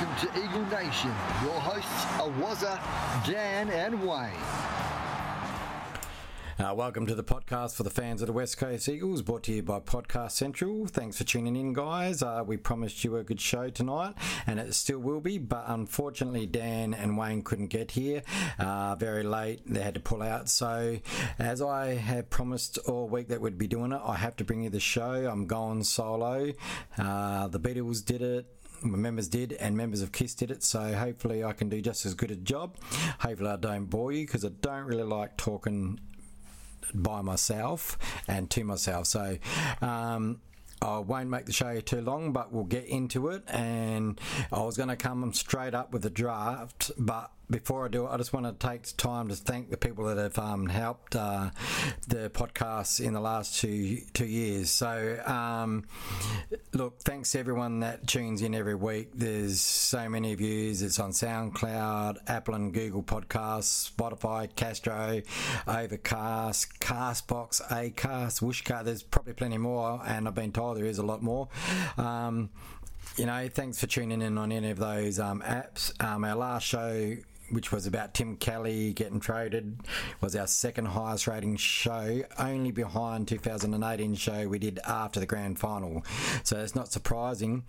Welcome to Eagle Nation. Your hosts are Wazza, Dan, and Wayne. Uh, welcome to the podcast for the fans of the West Coast Eagles, brought to you by Podcast Central. Thanks for tuning in, guys. Uh, we promised you a good show tonight, and it still will be, but unfortunately, Dan and Wayne couldn't get here uh, very late. They had to pull out. So, as I have promised all week that we'd be doing it, I have to bring you the show. I'm going solo. Uh, the Beatles did it members did and members of KISS did it. So hopefully I can do just as good a job. Hopefully I don't bore you because I don't really like talking by myself and to myself. So um, I won't make the show too long, but we'll get into it. And I was going to come straight up with the draft, but before I do it, I just want to take time to thank the people that have um, helped uh, the podcast in the last two two years. So, um, look, thanks everyone that tunes in every week. There's so many views. It's on SoundCloud, Apple and Google Podcasts, Spotify, Castro, Overcast, Castbox, Acast, Wishcast. There's probably plenty more, and I've been told there is a lot more. Um, you know, thanks for tuning in on any of those um, apps. Um, our last show which was about Tim Kelly getting traded, was our second highest rating show, only behind 2018 show we did after the grand final. So it's not surprising.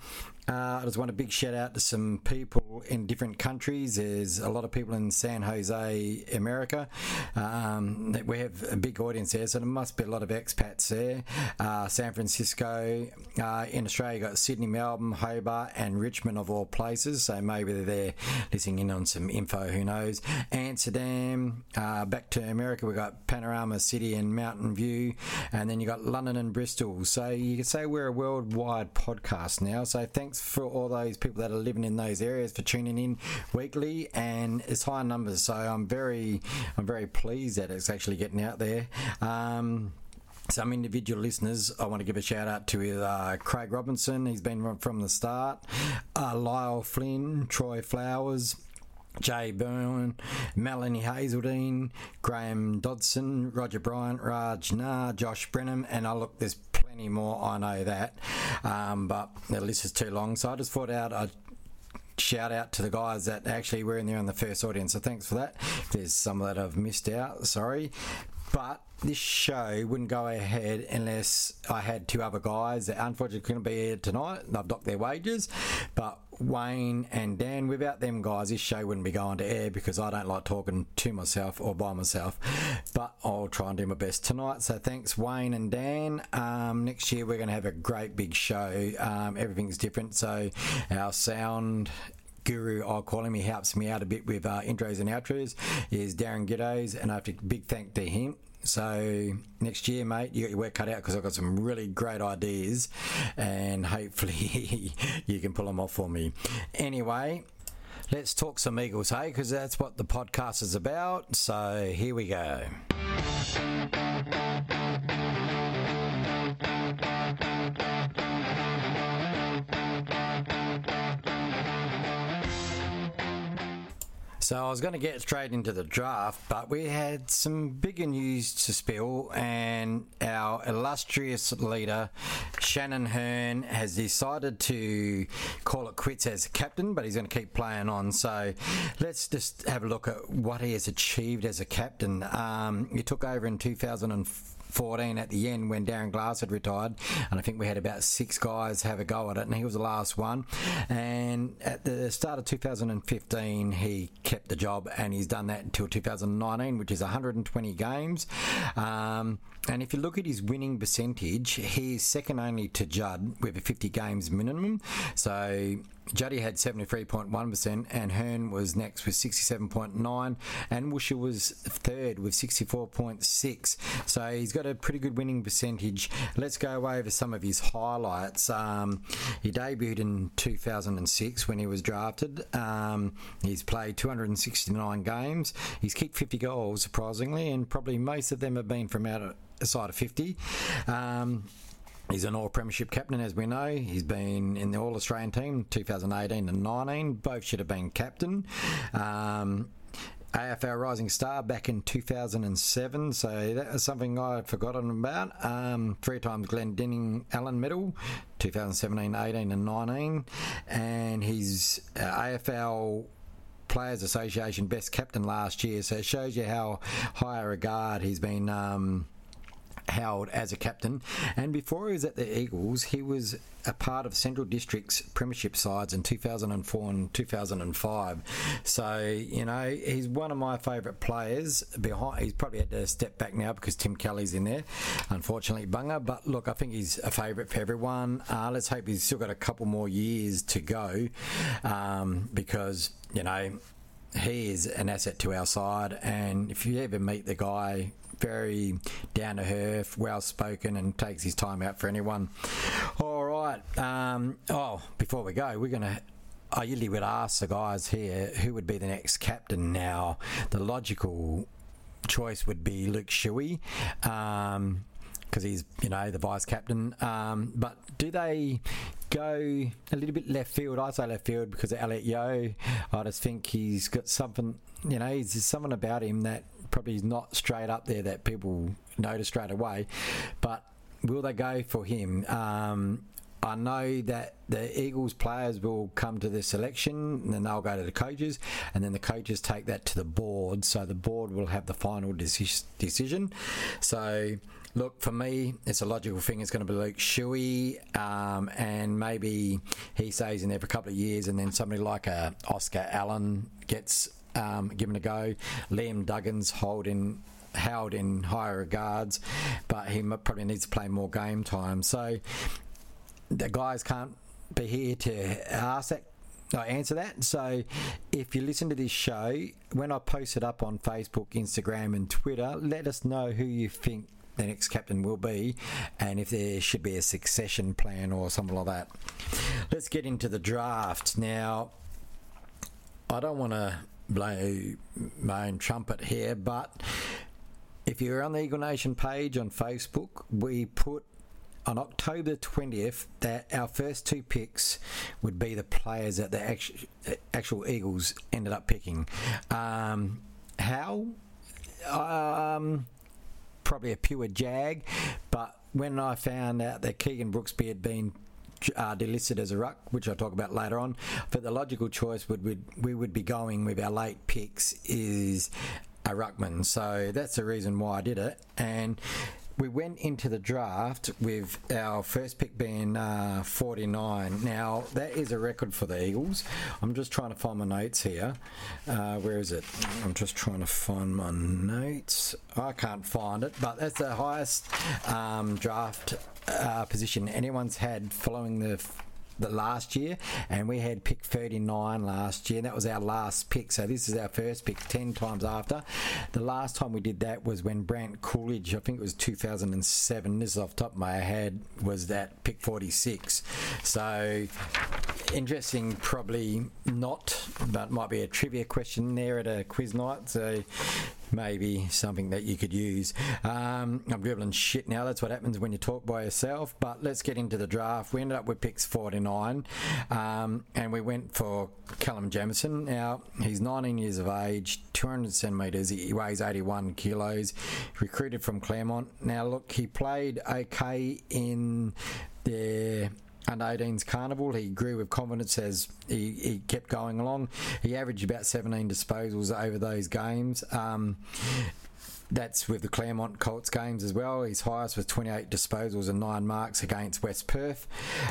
Uh, I just want a big shout out to some people in different countries. There's a lot of people in San Jose, America. Um, we have a big audience there, so there must be a lot of expats there. Uh, San Francisco, uh, in Australia, got Sydney, Melbourne, Hobart, and Richmond of all places. So maybe they're listening in on some info. Who knows? Amsterdam, uh, back to America, we've got Panorama City and Mountain View, and then you've got London and Bristol. So you can say we're a worldwide podcast now. So thanks for all those people that are living in those areas for tuning in weekly, and it's high numbers. So I'm very, I'm very pleased that it's actually getting out there. Um, some individual listeners I want to give a shout out to uh, Craig Robinson, he's been from the start, uh, Lyle Flynn, Troy Flowers. Jay Byrne, Melanie Hazeldine, Graham Dodson, Roger Bryant, Raj Nah, Josh Brenham, and I look, there's plenty more, I know that, um, but the list is too long, so I just thought out I'd shout out to the guys that actually were in there in the first audience. So thanks for that. There's some that I've missed out, sorry. But this show wouldn't go ahead unless I had two other guys that unfortunately couldn't be here tonight. They've docked their wages, but Wayne and Dan, without them guys, this show wouldn't be going to air because I don't like talking to myself or by myself. But I'll try and do my best tonight. So thanks, Wayne and Dan. Um, next year we're going to have a great big show. Um, everything's different, so our sound guru I'll call him. He helps me out a bit with uh, intros and outros. Is Darren Giddos, and I have to big thank to him. So next year, mate, you got your work cut out because I've got some really great ideas, and hopefully you can pull them off for me. Anyway. Let's talk some Eagles, hey, because that's what the podcast is about. So here we go. So I was going to get straight into the draft, but we had some bigger news to spill, and our illustrious leader, Shannon Hurn, has decided to call it quits as captain, but he's going to keep playing on. So let's just have a look at what he has achieved as a captain. Um, he took over in 2004 14 at the end when Darren Glass had retired, and I think we had about six guys have a go at it, and he was the last one. And at the start of 2015, he kept the job, and he's done that until 2019, which is 120 games. Um, and if you look at his winning percentage, he's second only to Judd with a 50 games minimum. So Juddy had 73.1%, and Hurn was next with 67.9, and Woosha was third with 64.6%. So he's got a pretty good winning percentage. Let's go over some of his highlights. Um, he debuted in 2006 when he was drafted. Um, he's played 269 games. He's kicked 50 goals, surprisingly, and probably most of them have been from out side of 50. Um, He's an All Premiership captain, as we know. He's been in the All Australian team 2018 and 19. Both should have been captain. Um, AFL Rising Star back in 2007, so that was something I had forgotten about. Um, three times Glenn Glendinning Allen Medal, 2017, 18, and 19, and he's uh, AFL Players Association best captain last year, so it shows you how high a regard he's been. Um, held as a captain. And before he was at the Eagles, he was a part of Central District's premiership sides in 2004 and 2005. So, you know, he's one of my favourite players. Behind, He's probably had to step back now because Tim Kelly's in there, unfortunately, Bunga. But look, I think he's a favourite for everyone. Uh, let's hope he's still got a couple more years to go um, because, you know, he is an asset to our side. And if you ever meet the guy, very down to earth, well spoken, and takes his time out for anyone. All right. Um, oh, before we go, we're going to. I usually would ask the guys here who would be the next captain now. The logical choice would be Luke Shuey. Um, because he's you know the vice captain. Um, but do they go a little bit left field? I say left field because of Elliot Yeo. I just think he's got something. You know, there's something about him that probably not straight up there that people notice straight away. But will they go for him? Um, I know that the Eagles players will come to the selection and then they'll go to the coaches and then the coaches take that to the board. So the board will have the final deci- decision. So look, for me, it's a logical thing. It's going to be Luke Shuey um, and maybe he stays in there for a couple of years and then somebody like a Oscar Allen gets um, given a go. Liam Duggan's holding held in higher regards, but he probably needs to play more game time. So the guys can't be here to ask that. I answer that. So, if you listen to this show, when I post it up on Facebook, Instagram, and Twitter, let us know who you think the next captain will be and if there should be a succession plan or something like that. Let's get into the draft. Now, I don't want to blow my own trumpet here, but if you're on the Eagle Nation page on Facebook, we put on October 20th that our first two picks would be the players that the actual, actual Eagles ended up picking. Um, how? Um, probably a pure jag, but when I found out that Keegan Brooksby had been uh, delisted as a ruck, which I'll talk about later on. But the logical choice would, would we would be going with our late picks is a ruckman. So that's the reason why I did it. And we went into the draft with our first pick being uh, 49. Now, that is a record for the Eagles. I'm just trying to find my notes here. Uh, where is it? I'm just trying to find my notes. I can't find it, but that's the highest um, draft uh, position anyone's had following the the last year, and we had pick 39 last year. and That was our last pick. So this is our first pick 10 times after. The last time we did that was when Brant Colledge, I think it was 2007, this is off top of my head, was that pick 46. So interesting, probably not, but might be a trivia question there at a quiz night. So maybe something that you could use. Um, I'm dribbling shit now. That's what happens when you talk by yourself. But let's get into the draft. We ended up with picks 49, um, and we went for Callum Jamieson. Now he's 19 years of age, 200 centimetres. He weighs 81 kilos. Recruited from Claremont. Now look, he played okay in the under 18s carnival. He grew with confidence as he, he, kept going along. He averaged about 17 disposals over those games. Um, that's with the Claremont Colts games as well. His highest was 28 disposals and nine marks against West Perth.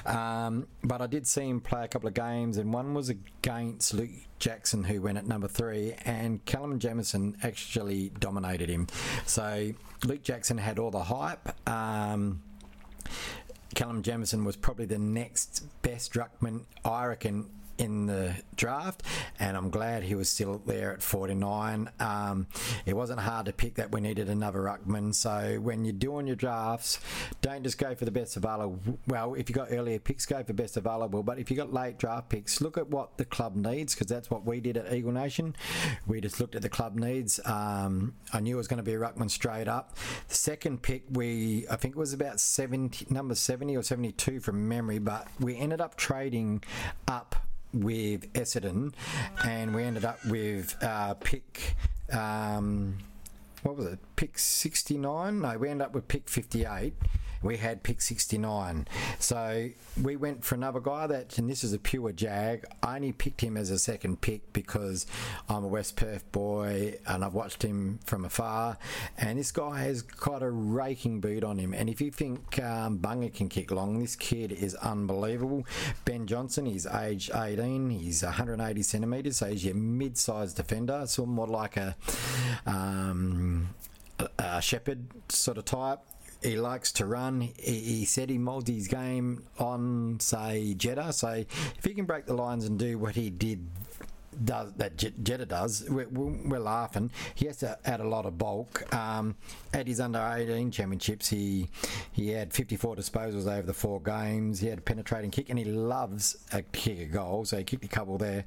Um, but I did see him play a couple of games, and one was against Luke Jackson, who went at number three, and Callum Jamieson actually dominated him. So Luke Jackson had all the hype. Um, Callum Jamieson was probably the next best ruckman, I reckon, in the draft, and I'm glad he was still there at 49. Um, it wasn't hard to pick that we needed another ruckman. So when you're doing your drafts, don't just go for the best available. Well, if you got earlier picks, go for best available. But if you got late draft picks, look at what the club needs because that's what we did at Eagle Nation. We just looked at the club needs. Um, I knew it was going to be a ruckman straight up. The second pick, we I think it was about 70, number 70 or 72 from memory, but we ended up trading up with Essendon, and we ended up with uh, pick. Um, what was it? Pick 69? No, we ended up with pick 58 we had pick 69. So we went for another guy that, and this is a pure jag. I only picked him as a second pick because I'm a West Perth boy and I've watched him from afar. And this guy has got a raking boot on him. And if you think um, Bunga can kick long, this kid is unbelievable. Ben Johnson, he's age 18, he's 180 centimetres, so he's your mid sized defender, so more like a. Um, a shepherd sort of type he likes to run. He, he, said he molds his game on, say, Jetta. So if he can break the lines and do what he did does that Jetta does, we're, we're, laughing. He has to add a lot of bulk. Um, at his under 18 championships, he he had 54 disposals over the four games. He had a penetrating kick, and he loves a kick a goal, so he kicked a couple there.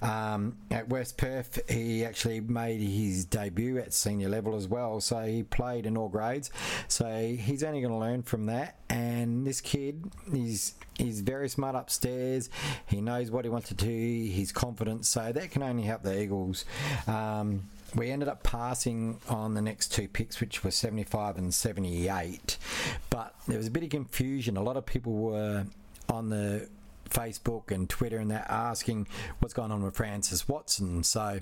Um, at West Perth, he actually made his debut at senior level as well, so he played in all grades. So he's only going to learn from that. And this kid, is he's very smart upstairs. He knows what he wants to do. He's confident. So that can only help the Eagles. Um, we ended up passing on the next two picks, which were 75 and 78. But there was a bit of confusion. A lot of people were on the Facebook and Twitter and they're asking what's going on with Francis Watson. So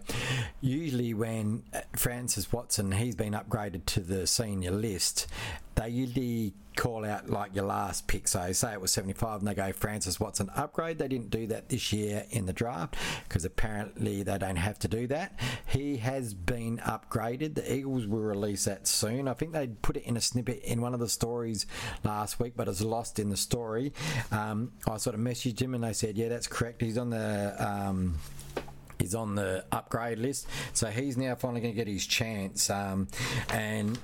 usually when Francis Watson he's been upgraded to the senior list, they usually call out like your last pick. So say it was 75 and they go Francis Watson upgrade. They didn't do that this year in the draft because apparently they don't have to do that. He has been upgraded. The Eagles will release that soon. I think they put it in a snippet in one of the stories last week, but it's lost in the story. Um, I sort of messaged him and they said, yeah, that's correct. He's on the. Um, is on the upgrade list. So he's now finally going to get his chance. Um, and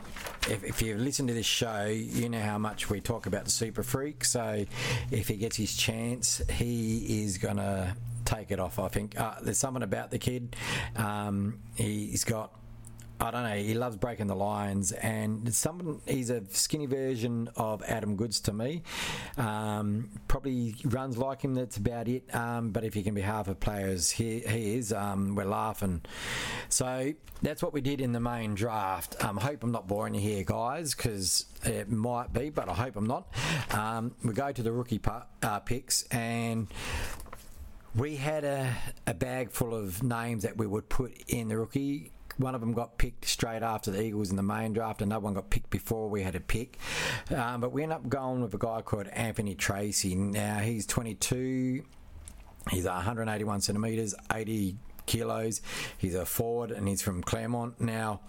if, if you listen to this show, you know how much we talk about the super freak. So if he gets his chance, he is going to take it off. I think uh, there's something about the kid. Um, he's got I don't know. He loves breaking the lines, and someone he's a skinny version of Adam Goodes to me. Um, probably runs like him. That's about it. Um, but if he can be half a player as he, he is, um, we're laughing. So that's what we did in the main draft. I um, hope I'm not boring you here, guys, because it might be, but I hope I'm not. Um, we go to the rookie uh, picks, and we had a, a bag full of names that we would put in the rookie one of them got picked straight after the Eagles in the main draft. Another one got picked before we had a pick. Um, but we ended up going with a guy called Anthony Tracy. Now, he's 22. He's 181 centimetres, 80 kilos. He's a forward and he's from Claremont. Now,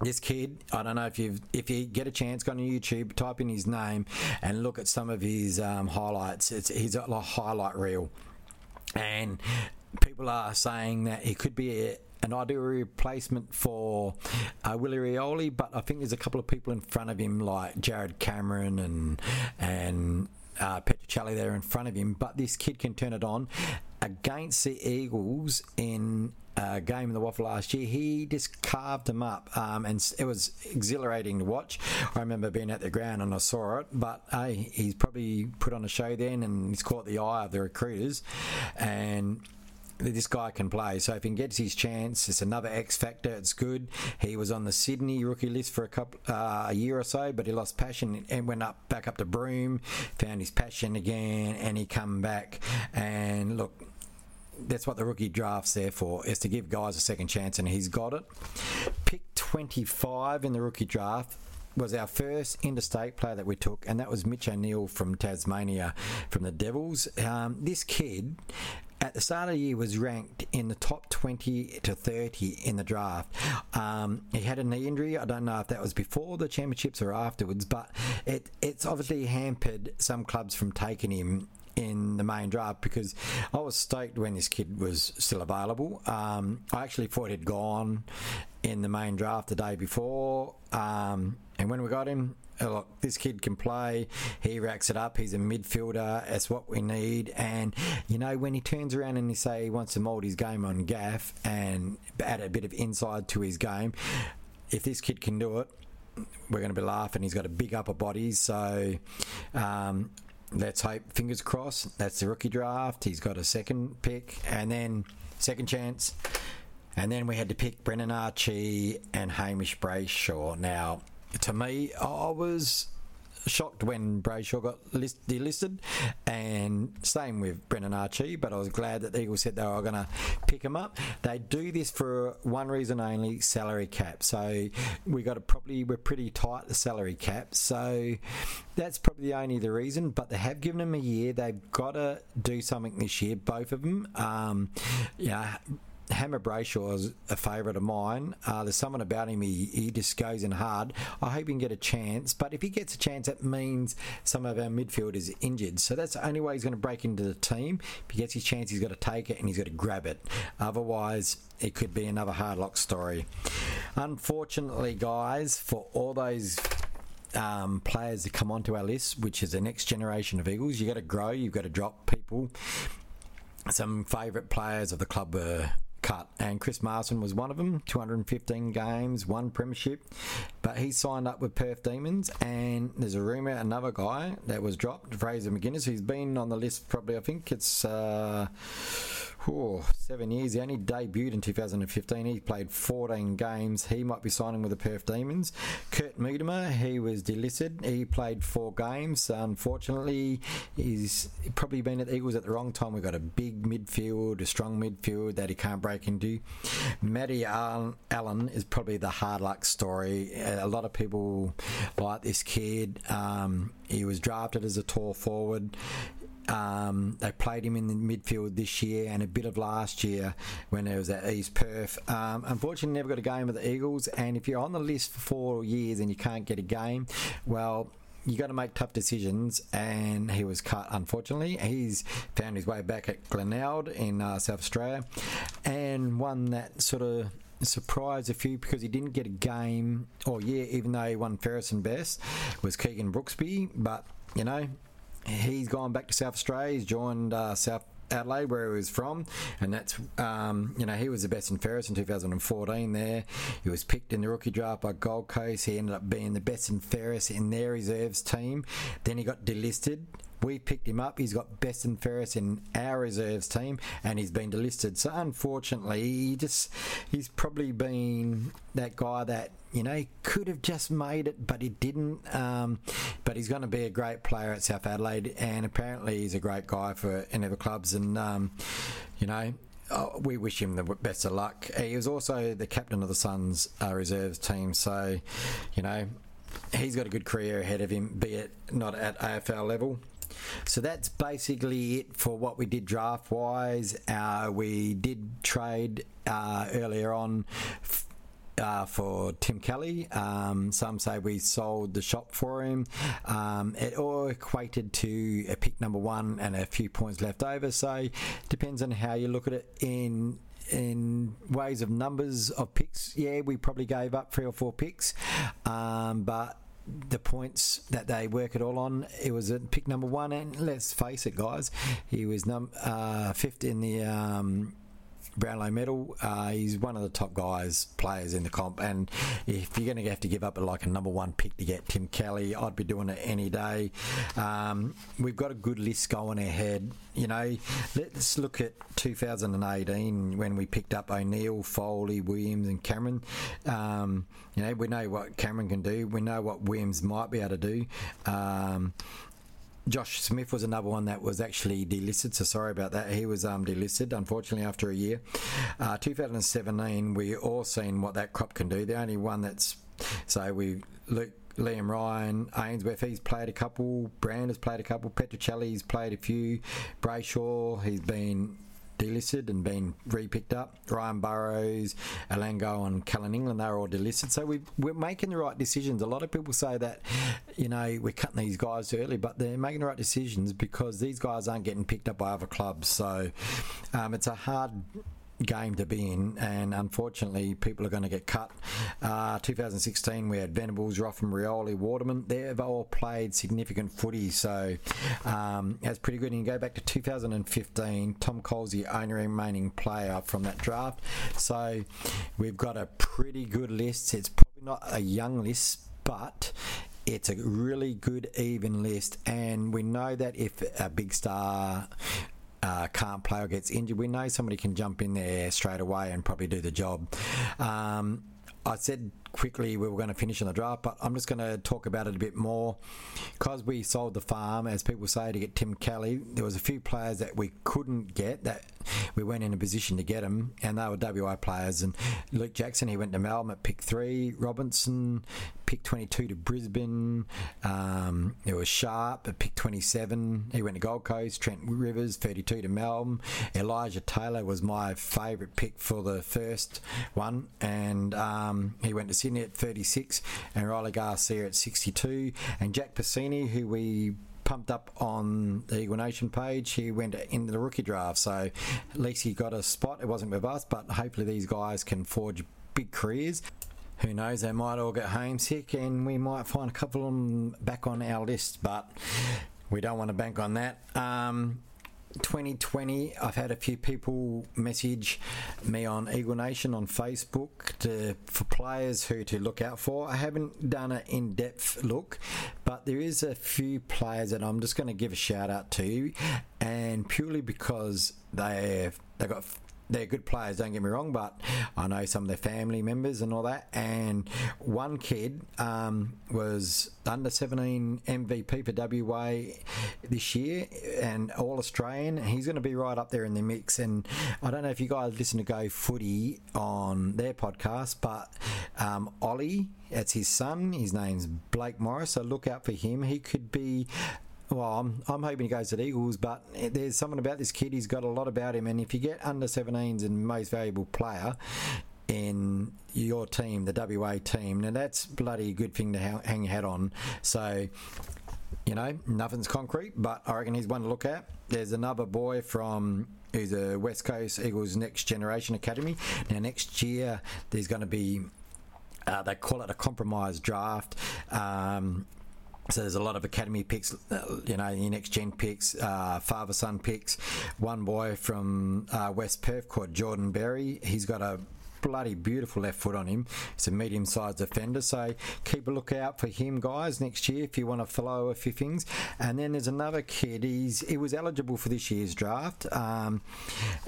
this kid, I don't know if you if you get a chance, go on YouTube, type in his name, and look at some of his um, highlights. It's he's a highlight reel, and people are saying that he could be a, an ideal replacement for uh, Willie Rioli, but I think there's a couple of people in front of him like Jarrod Cameron and and uh, Petruccelle there in front of him. But this kid can turn it on against the Eagles in a game in the waffle last year. He just carved them up, um, and it was exhilarating to watch. I remember being at the ground and I saw it, but hey, he's probably put on a show then, and he's caught the eye of the recruiters, and this guy can play. So if he gets his chance, it's another X factor. It's good. He was on the Sydney rookie list for a couple uh, a year or so, but he lost passion and went up back up to Broome, found his passion again, and he come back. And look, that's what the rookie draft's there for, is to give guys a second chance, and he's got it. Pick 25 in the rookie draft was our first interstate player that we took, and that was Mitch O'Neill from Tasmania, from the Devils. Um, this kid at the start of the year was ranked in the top 20 to 30 in the draft. Um, he had a knee injury. I don't know if that was before the championships or afterwards, but it, it's obviously hampered some clubs from taking him in the main draft because I was stoked when this kid was still available. Um, I actually thought he'd gone in the main draft the day before, um, and when we got him, uh, look, this kid can play. He racks it up. He's a midfielder. That's what we need. And you know, when he turns around and he say he wants to mould his game on Gaff and add a bit of inside to his game, if this kid can do it, we're going to be laughing. He's got a big upper body, so um, let's hope, fingers crossed, that's the rookie draft. He's got a second pick, and then second chance. And then we had to pick Brennan Archie and Hamish Brayshaw. Now, to me, I was shocked when Brayshaw got list, delisted, and same with Brennan Archie. But I was glad that the Eagles said they were going to pick him up. They do this for one reason only: salary cap. So we got to probably we're pretty tight the salary cap. So that's probably the only the reason. But they have given him a year. They've got to do something this year, both of them. Um, yeah. Hammer Brayshaw is a favourite of mine. Uh, there's something about him, he, he just goes in hard. I hope he can get a chance, but if he gets a chance, that means some of our midfield is injured. So that's the only way he's going to break into the team. If he gets his chance, he's got to take it and he's got to grab it. Otherwise, it could be another hard lock story. Unfortunately, guys, for all those um, players that come onto our list, which is the next generation of Eagles, you've got to grow, you've got to drop people. Some favourite players of the club were cut, and Chris Masten was one of them. 215 games, one premiership, but he signed up with Perth Demons. And there's a rumor another guy that was dropped, Fraser McInnes, who's been on the list probably. I think it's. Uh, oh, seven years. He only debuted in 2015. He played 14 games. He might be signing with the Perth Demons. Kurt Miedema, he was delisted. He played four games. Unfortunately, he's probably been at the Eagles at the wrong time. We've got a big midfield, a strong midfield that he can't break into. Matty Allen is probably the hard luck story. A lot of people like this kid. Um, he was drafted as a tall forward. Um, they played him in the midfield this year and a bit of last year when he was at East Perth. Um, unfortunately, never got a game with the Eagles. And if you're on the list for four years and you can't get a game, well, you got to make tough decisions, and he was cut. Unfortunately, he's found his way back at Glenelg in uh, South Australia, and one that sort of surprised a few because he didn't get a game or yeah, even though he won Ferris and Best was Keegan Brooksby, but you know he's gone back to South Australia. He's joined uh, South Adelaide, where he was from, and that's um, you know he was the best in Ferris in 2014. There, he was picked in the rookie draft by Gold Coast. He ended up being the best in Ferris in their reserves team. Then he got delisted we picked him up. He's got best and fairest in our reserves team, and he's been delisted. So unfortunately, he just he's probably been that guy that you know could have just made it, but he didn't. Um, but he's going to be a great player at South Adelaide, and apparently he's a great guy for any of the clubs. And um, you know, Oh, we wish him the best of luck. He was also the captain of the Suns uh, reserves team, so you know he's got a good career ahead of him, be it not at AFL level. So that's basically it for what we did draft wise. Uh, we did trade uh, earlier on. Uh, for Tim Kelly. Um, some say we sold the shop for him. Um, it all equated to a pick number one and a few points left over. So depends on how you look at it in in ways of numbers of picks. Yeah, we probably gave up three or four picks, um, but the points that they work it all on. It was a pick number one, and let's face it, guys, he was num uh, fifth in the um, Brownlow medal. Uh, he's one of the top guys, players in the comp. And if you're going to have to give up like a number one pick to get Tim Kelly, I'd be doing it any day. Um, we've got a good list going ahead. You know, let's look at 2018 when we picked up O'Neill, Foley, Williams, and Cameron. Um, you know, we know what Cameron can do. We know what Williams might be able to do. Um, Josh Smith was another one that was actually delisted, so sorry about that. He was um, delisted, unfortunately, after a year. Uh, 2017, we all seen what that crop can do. The only one that's so we Luke Liam Ryan, Ainsworth, he's played a couple. Brand has played a couple. Petruccelle's played a few. Brayshaw, he's been delisted and been re-picked up. Ryan Burrows, Alango and Callan England, they're all delisted. So we, we're making the right decisions. A lot of people say that, you know, we're cutting these guys early, but they're making the right decisions because these guys aren't getting picked up by other clubs. So um, it's a hard game to be in, and unfortunately, people are going to get cut. Uh, 2016, we had Venables, Rotham, Rioli, Waterman. They've all played significant footy, so um, that's pretty good. And you go back to 2015, Tom Cole's the only remaining player from that draft. So we've got a pretty good list. It's probably not a young list, but it's a really good even list, and we know that if a big star uh, can't play or gets injured, we know somebody can jump in there straight away and probably do the job. Um, I said quickly we were going to finish on the draft, but I'm just going to talk about it a bit more. Because we sold the farm, as people say, to get Tim Kelly, there was a few players that we couldn't get that we weren't in a position to get them, and they were WA players. And Luke Jackson, he went to Melbourne at pick three. Robinson, pick 22 to Brisbane. Um, there was Sharp at pick 27. He went to Gold Coast. Trent Rivers, 32 to Melbourne. Elijah Taylor was my favourite pick for the first one, and um, he went to Sydney at 36, and Riley Garcia at 62, and Jack Passini, who we pumped up on the Eagle Nation page. He went into the rookie draft, so at least he got a spot. It wasn't with us, but hopefully these guys can forge big careers. Who knows? They might all get homesick, and we might find a couple of them back on our list, but we don't want to bank on that. Um, 2020, I've had a few people message me on Eagle Nation on Facebook to, for players who to look out for. I haven't done an in depth look, but there is a few players that I'm just going to give a shout out to, and purely because they they got they're good players, don't get me wrong, but I know some of their family members and all that. And one kid um, was under 17 MVP for WA this year and All Australian. He's going to be right up there in the mix. And I don't know if you guys listen to Go Footy on their podcast, but um, Ollie, that's his son. His name's Blake Morris. So look out for him. He could be well, I'm, I'm hoping he goes to the Eagles, but there's something about this kid. He's got a lot about him, and if you get under 17s and most valuable player in your team, the WA team, now that's bloody good thing to hang your hat on. So, you know, nothing's concrete, but I reckon he's one to look at. There's another boy from who's a West Coast Eagles Next Generation Academy. Now, next year there's going to be uh, they call it a compromise draft. Um, so there's a lot of academy picks, uh, you know, your next gen picks, uh, father son picks. One boy from uh, West Perth called Jordan Berry. He's got a bloody beautiful left foot on him. He's a medium sized defender, so keep a lookout for him, guys, next year if you want to follow a few things. And then there's another kid. He's he was eligible for this year's draft. Um,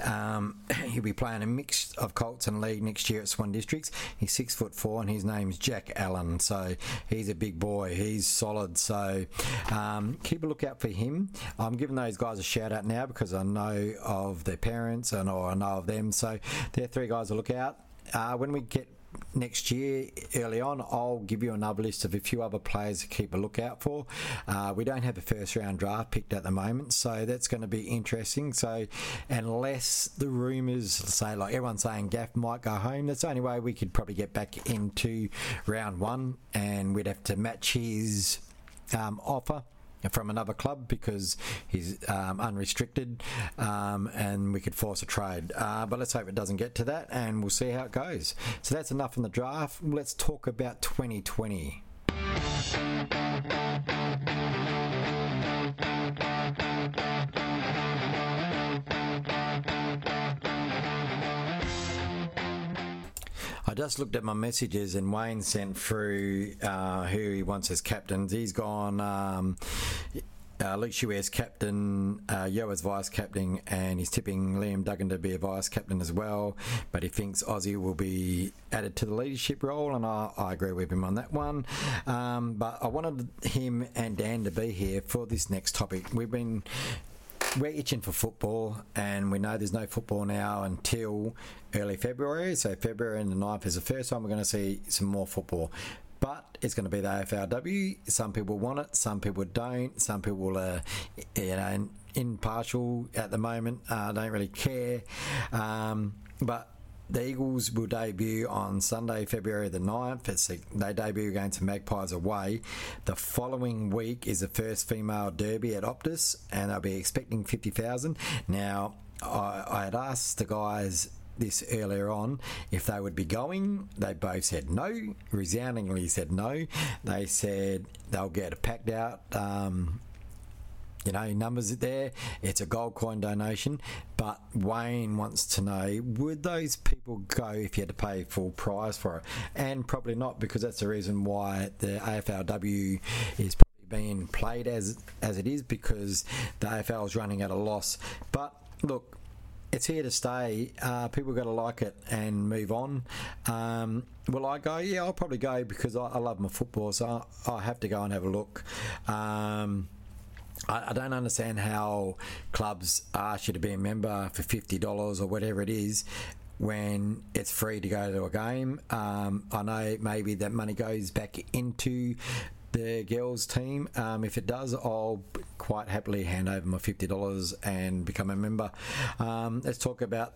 um, he'll be playing a mix of Colts and league next year at Swan Districts. He's six foot four, and his name's Jack Allen. So he's a big boy. He's solid. So um, keep a lookout for him. I'm giving those guys a shout out now because I know of their parents and or I know of them. So they're three guys to look out. Uh, when we get next year early on, I'll give you another list of a few other players to keep a lookout for. Uh, we don't have a first round draft picked at the moment, so that's going to be interesting. So, unless the rumours say, like everyone's saying, Gaff might go home, that's the only way we could probably get back into round one, and we'd have to match his um, offer from another club because he's um, unrestricted um, and we could force a trade. Uh, but let's hope it doesn't get to that and we'll see how it goes. So that's enough on the draft. Let's talk about 2020. I just looked at my messages and Wayne sent through uh, who he wants as captains. He's gone. Um, uh, Luke as captain, uh, Yeo as vice captain, and he's tipping Liam Duggan to be a vice captain as well. But he thinks Aussie will be added to the leadership role, and I, I agree with him on that one. Um, but I wanted him and Dan to be here for this next topic. We've been we're itching for football, and we know there's no football now until early February. So February and the 9th is the first time we're going to see some more football. But it's going to be the AFLW. Some people want it, some people don't. Some people are, you know, impartial at the moment. Uh, don't really care. Um, but the Eagles will debut on Sunday, February the 9th. It's a, they debut against the Magpies away. The following week is the first female derby at Optus, and they'll be expecting 50,000. Now, I, I had asked the guys this earlier on if they would be going. They both said no, resoundingly said no. They said they'll get packed out. Um, you know, numbers there. It's a gold coin donation. But Wayne wants to know would those people go if you had to pay full price for it? And probably not, because that's the reason why the AFLW is probably being played as as it is because the AFL is running at a loss. But look, it's here to stay. Uh, people got to like it and move on. Um, will I go? Yeah, I'll probably go because I, I love my football, so I, I, have to go and have a look. Um, I, don't understand how clubs ask you to be a member for fifty dollars or whatever it is. When it's free to go to a game, um, I know maybe that money goes back into the girls team. Um, if it does, I'll quite happily hand over my fifty dollars and become a member. Um, let's talk about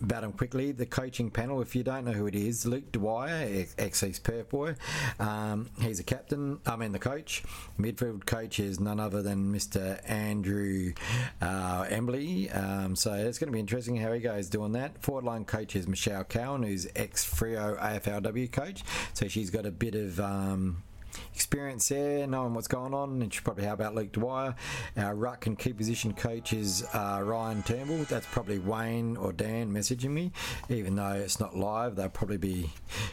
about him quickly. The coaching panel, if you don't know who it is, Luke Dwyer, ex East Perth boy. Um, he's a captain, I mean, the coach. Midfield coach is none other than Mr. Andrew uh, Embley. Um, so it's going to be interesting how he goes doing that. Forward line coach is Michelle Cowan, who's ex Freo AFLW coach. So she's got a bit of. Um, experience there, knowing what's going on, and should probably how about Luke Dwyer. Our ruck and key position coach is uh, Ryan Turnbull. That's probably Wayne or Dan messaging me, even though it's not live. They'll probably be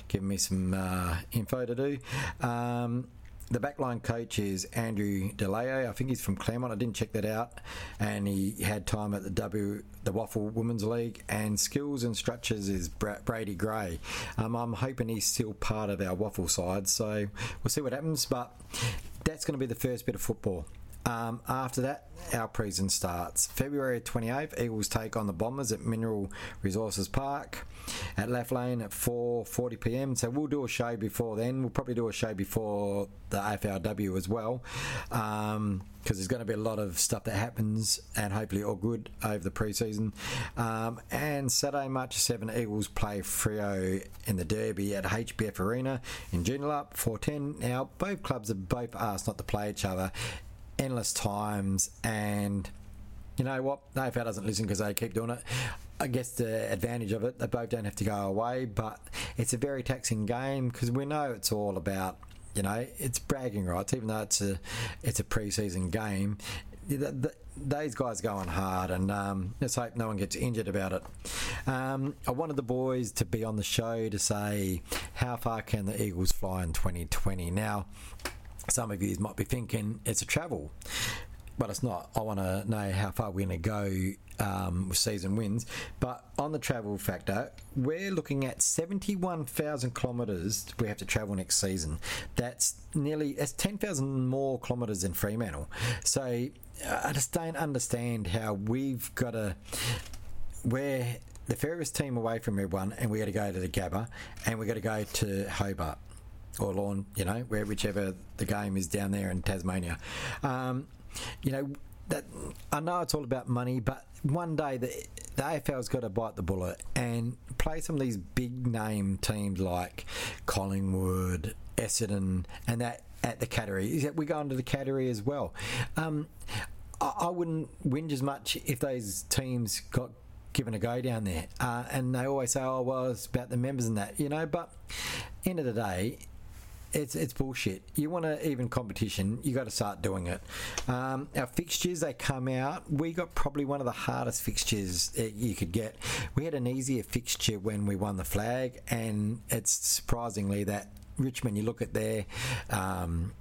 giving me some uh, info to do. Um, the backline coach is Andrew DeLeo. I think he's from Claremont. I didn't check that out, and he had time at the W, the Waffle Women's League. And skills and structures is Brady Gray. Um, I'm hoping he's still part of our Waffle side, so we'll see what happens. But that's going to be the first bit of football. Um, after that, our preseason starts. February 28th, Eagles take on the Bombers at Mineral Resources Park at Lane at 4.40pm. So we'll do a show before then. We'll probably do a show before the AFLW as well. Um, because there's going to be a lot of stuff that happens and hopefully all good over the preseason. Um, and Saturday, March 7, Eagles play Freo in the Derby at HBF Arena in Joondalup, 410. Now, both clubs have both asked not to play each other endless times and you know what? AFL doesn't listen because they keep doing it. I guess the advantage of it, they both don't have to go away, but it's a very taxing game because we know it's all about, you know, it's bragging rights, even though it's a it's a preseason game. The, the, those guys going hard, and um, let's hope no one gets injured about it. Um, I wanted the boys to be on the show to say how far can the Eagles fly in 2020. Now, some of you might be thinking it's a travel, but it's not. I want to know how far we're going to go um, with season wins. But on the travel factor, we're looking at 71,000 kilometres we have to travel next season. That's nearly, that's 10,000 more kilometres than Fremantle. So I just don't understand how we've got to, we're the furthest team away from everyone, and we got to go to the Gabba, and we got to go to Hobart or Lawn, you know, where whichever the game is down there in Tasmania. Um, you know, that I know it's all about money, but one day the, the AFL's got to bite the bullet and play some of these big name teams like Collingwood, Essendon, and that at the Cattery. We go into the Cattery as well. Um, I, I wouldn't whinge as much if those teams got given a go down there. Uh, and they always say, oh, well, it's about the members and that, you know, but end of the day, it's it's bullshit. You want to even competition, you got to start doing it. Um, our fixtures they come out. We got probably one of the hardest fixtures you could get. We had an easier fixture when we won the flag, and it's surprisingly that Richmond. You look at their. Um,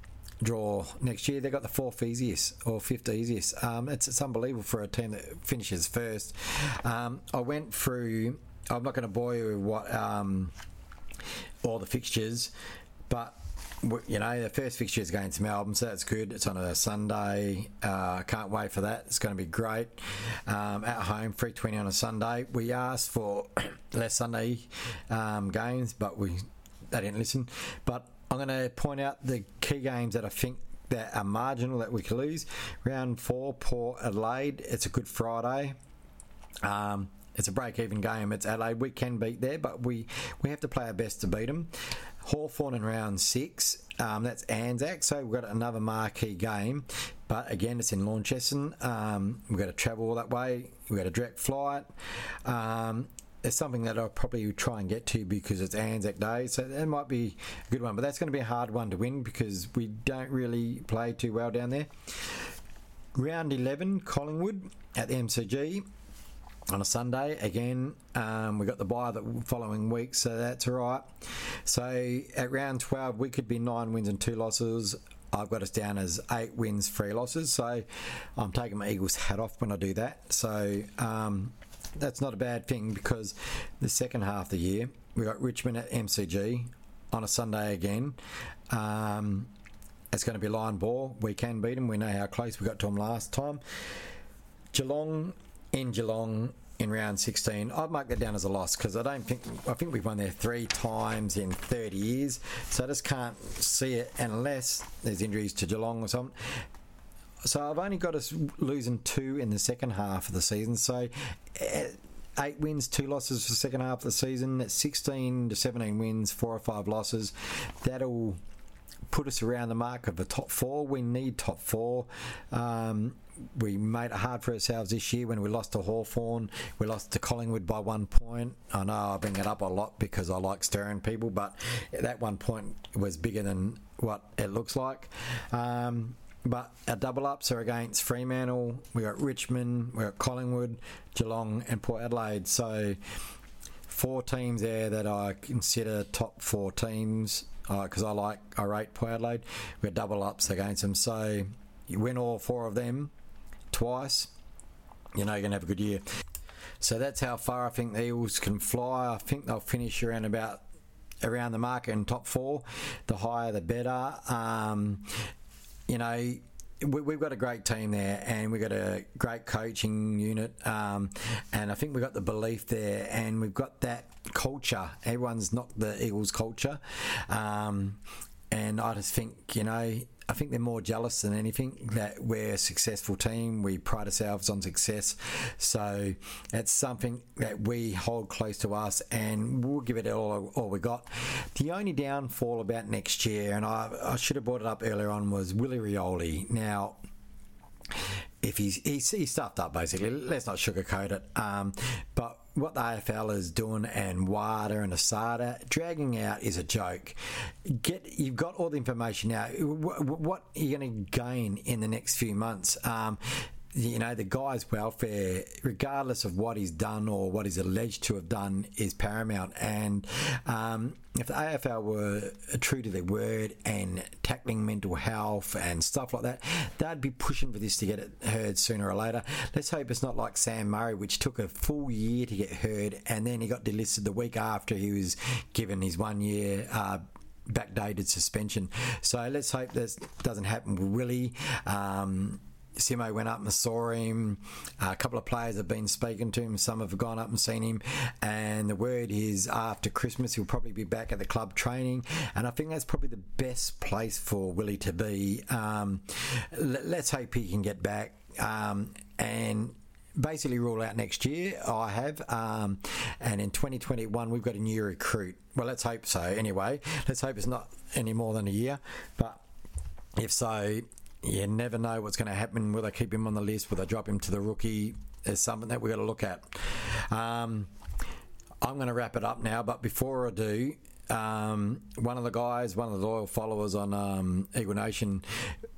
draw next year. They got the fourth easiest or fifth easiest. Um, it's, it's unbelievable for a team that finishes first. Um, I went through. I'm not going to bore you with what um, all the fixtures, but you know, the first fixture is against Melbourne, so that's good. It's on a Sunday. Uh, can't wait for that. It's going to be great. Um, at home, 320 on a Sunday. We asked for less Sunday um, games, but we they didn't listen. But I'm going to point out the key games that I think that are marginal that we could lose. Round four, Port Adelaide. It's a good Friday. Um, it's a break-even game. It's Adelaide. We can beat there, but we we have to play our best to beat them. Hawthorn in round six. Um, that's Anzac, so we've got another marquee game. But again, it's in Launceston. Um, we've got to travel all that way. We've got a direct flight. Um, it's something that I'll probably try and get to because it's Anzac Day, so that might be a good one. But that's going to be a hard one to win because we don't really play too well down there. Round 11, Collingwood at the MCG on a Sunday. Again, um, we got the buy the following week, so that's all right. So at round 12, we could be nine wins and two losses. I've got us down as eight wins, three losses. So I'm taking my Eagles hat off when I do that. So um, that's not a bad thing because the second half of the year, we got Richmond at MCG on a Sunday again. Um, it's going to be line ball. We can beat them. We know how close we got to them last time. Geelong in Geelong in round 16. I'd mark that down as a loss because I don't think I think we've won there three times in 30 years, so I just can't see it unless there's injuries to Geelong or something. So I've only got us losing two in the second half of the season. So. Eh, eight wins, two losses for the second half of the season. That's 16 to 17 wins, four or five losses. That'll put us around the mark of the top four. We need top four. Um, we made it hard for ourselves this year when we lost to Hawthorn. We lost to Collingwood by one point. I know I bring it up a lot because I like stirring people, but that one point was bigger than what it looks like. Um, but our double ups are against Fremantle, we got Richmond, we got Collingwood, Geelong, and Port Adelaide. So four teams there that I consider top four teams because uh, I like I rate Port Adelaide. We got double ups against them. So you win all four of them twice, you know you're to have a good year. So that's how far I think the Eagles can fly. I think they'll finish around about around the market in top four. The higher, the better. Um, you know, we, have got a great team there, and we've got a great coaching unit, um, and I think we've got the belief there, and we've got that culture. Everyone's not the Eagles culture, um, and I just think you know I think they're more jealous than anything that we're a successful team. We pride ourselves on success. So it's something that we hold close to us and we'll give it all, all we got. The only downfall about next year, and I, I should have brought it up earlier on, was Willie Rioli. Now, if he's, he's, he's stuffed up basically. Let's not sugarcoat it. Um, but what the AFL is doing and WADA and ASADA dragging out is a joke. Get you've got all the information now. What are you going to gain in the next few months? Um, you know, the guy's welfare, regardless of what he's done or what he's alleged to have done, is paramount. And um, if the AFL were true to their word and tackling mental health and stuff like that, they'd be pushing for this to get it heard sooner or later. Let's hope it's not like Sam Murray, which took a full year to get heard, and then he got delisted the week after he was given his one year. Uh, backdated suspension. So let's hope this doesn't happen with Willie. Um, Simo went up and saw him. A couple of players have been speaking to him. Some have gone up and seen him. And the word is after Christmas, he'll probably be back at the club training. And I think that's probably the best place for Willie to be. Um, let's hope he can get back. Um, and basically rule out next year. I have, um, and in 2021 we've got a new recruit. Well, let's hope so. Anyway, let's hope it's not any more than a year. But if so, you never know what's going to happen. Will they keep him on the list? Will they drop him to the rookie? Is something that we've got to look at. Um, I'm going to wrap it up now, but before I do, um, one of the guys, one of the loyal followers on um, Eagle Nation,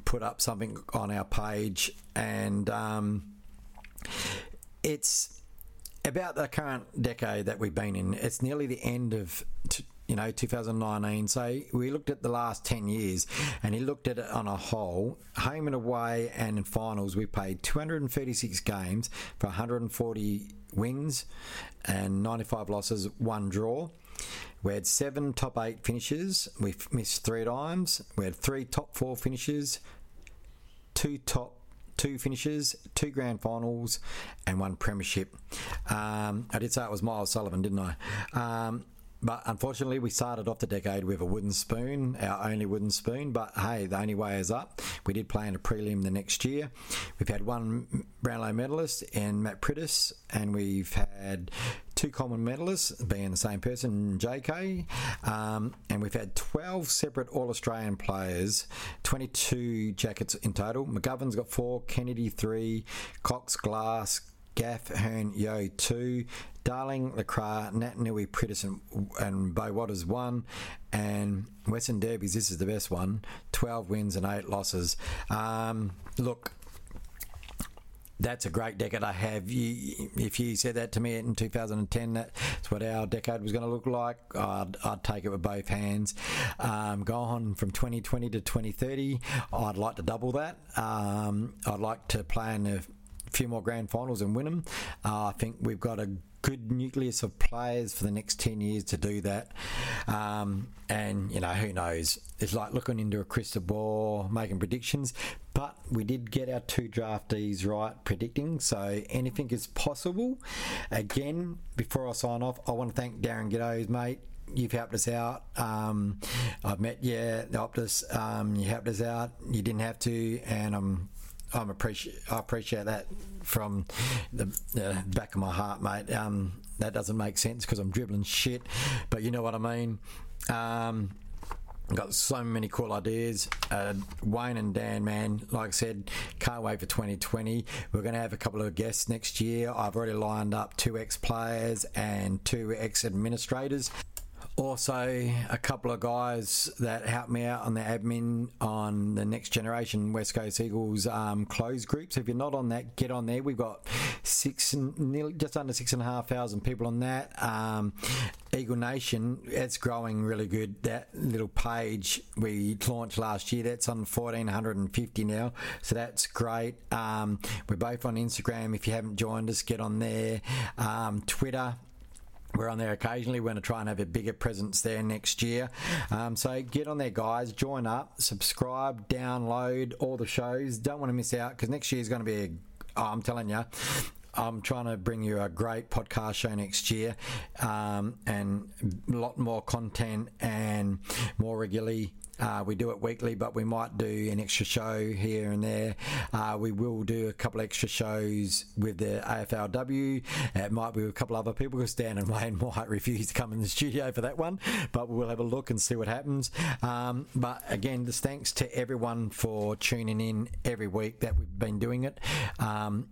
put up something on our page, and um, it's about the current decade that we've been in. It's nearly the end of t- you know 2019 so we looked at the last 10 years and he looked at it on a whole. Home and away and in finals we played 236 games for 140 wins and 95 losses one draw. We had seven top eight finishes. We missed three times. We had three top four finishes two top two finishes, two grand finals, and one premiership. Um, I did say it was Miles Sullivan, didn't I? Um, but unfortunately, we started off the decade with a wooden spoon, our only wooden spoon. But hey, the only way is up. We did play in a prelim the next year. We've had one Brownlow medalist in Matt Priddis, and we've had two Coleman medalists, being the same person, JK. Um, and we've had 12 separate All Australian players, 22 jackets in total. McGovern's got four, Kennedy three, Cox Glass, Gaff, Hurn, Yeo, two. Darling, LeCras, Naitanui, Priddis, and, and Beau Waters, one. And Western Derbies, this is the best one 12 wins and 8 losses. Um, look, that's a great decade I have. You, if you said that to me in 2010, that's what our decade was going to look like. I'd, I'd take it with both hands. Um, go on from 2020 to 2030. I'd like to double that. Um, I'd like to play in a few more grand finals and win them. Uh, I think we've got a good nucleus of players for the next 10 years to do that. Um, and, you know, who knows? It's like looking into a crystal ball, making predictions. But we did get our two draftees right predicting, so anything is possible. Again, before I sign off, I want to thank Darren Giddos, mate you've helped us out. Um, I've met you, Optus. Um, you helped us out. You didn't have to, and I'm I'm appreciate I appreciate that from the, back of my heart, mate. Um, that doesn't make sense because I'm dribbling shit, but you know what I mean. Um, got so many cool ideas. Uh, Wayne and Dan, man, like I said, can't wait for 2020. We're going to have a couple of guests next year. I've already lined up two ex players and two ex administrators also a couple of guys that helped me out on the admin on the next generation West Coast Eagles um, closed groups. If you're not on that, get on there. We've got six, nearly just under six and a half thousand people on that. Um, Eagle Nation, it's growing really good. That little page we launched last year, that's on 1450 now, so that's great. Um, we're both on Instagram. If you haven't joined us, get on there. Um, Twitter we're on there occasionally. We're going to try and have a bigger presence there next year. Um, so get on there, guys. Join up, subscribe, download all the shows. Don't want to miss out because next year is going to be. A, oh, I'm telling you, I'm trying to bring you a great podcast show next year um, and a lot more content and more regularly uh, we do it weekly, but we might do an extra show here and there. Uh, we will do a couple extra shows with the AFLW. It might be with a couple other people because Dan and Wayne might refuse to come in the studio for that one, but we'll have a look and see what happens. Um, but again, just thanks to everyone for tuning in every week that we've been doing it. Um,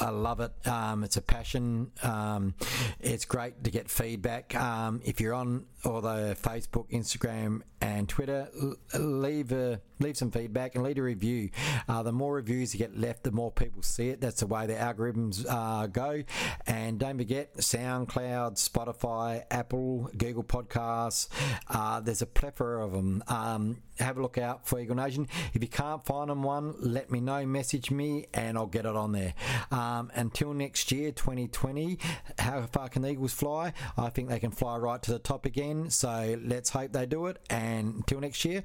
I love it. Um, it's a passion. Um, it's great to get feedback. Um, if you're on the Facebook, Instagram, and Twitter, leave a leave some feedback and leave a review. Uh, the more reviews you get left, the more people see it. That's the way the algorithms uh, go. And don't forget SoundCloud, Spotify, Apple, Google Podcasts. Uh, there's a plethora of them. Um, have a look out for Eagle Nation. If you can't find them one, let me know. Message me and I'll get it on there. Um, until next year, 2020, how far can the Eagles fly? I think they can fly right to the top again. So let's hope they do it. And until next year,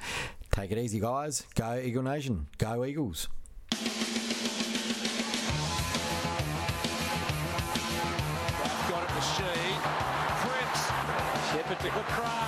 Take it easy, guys. Go Eagle Nation. Go Eagles. Got it. Shepherd to.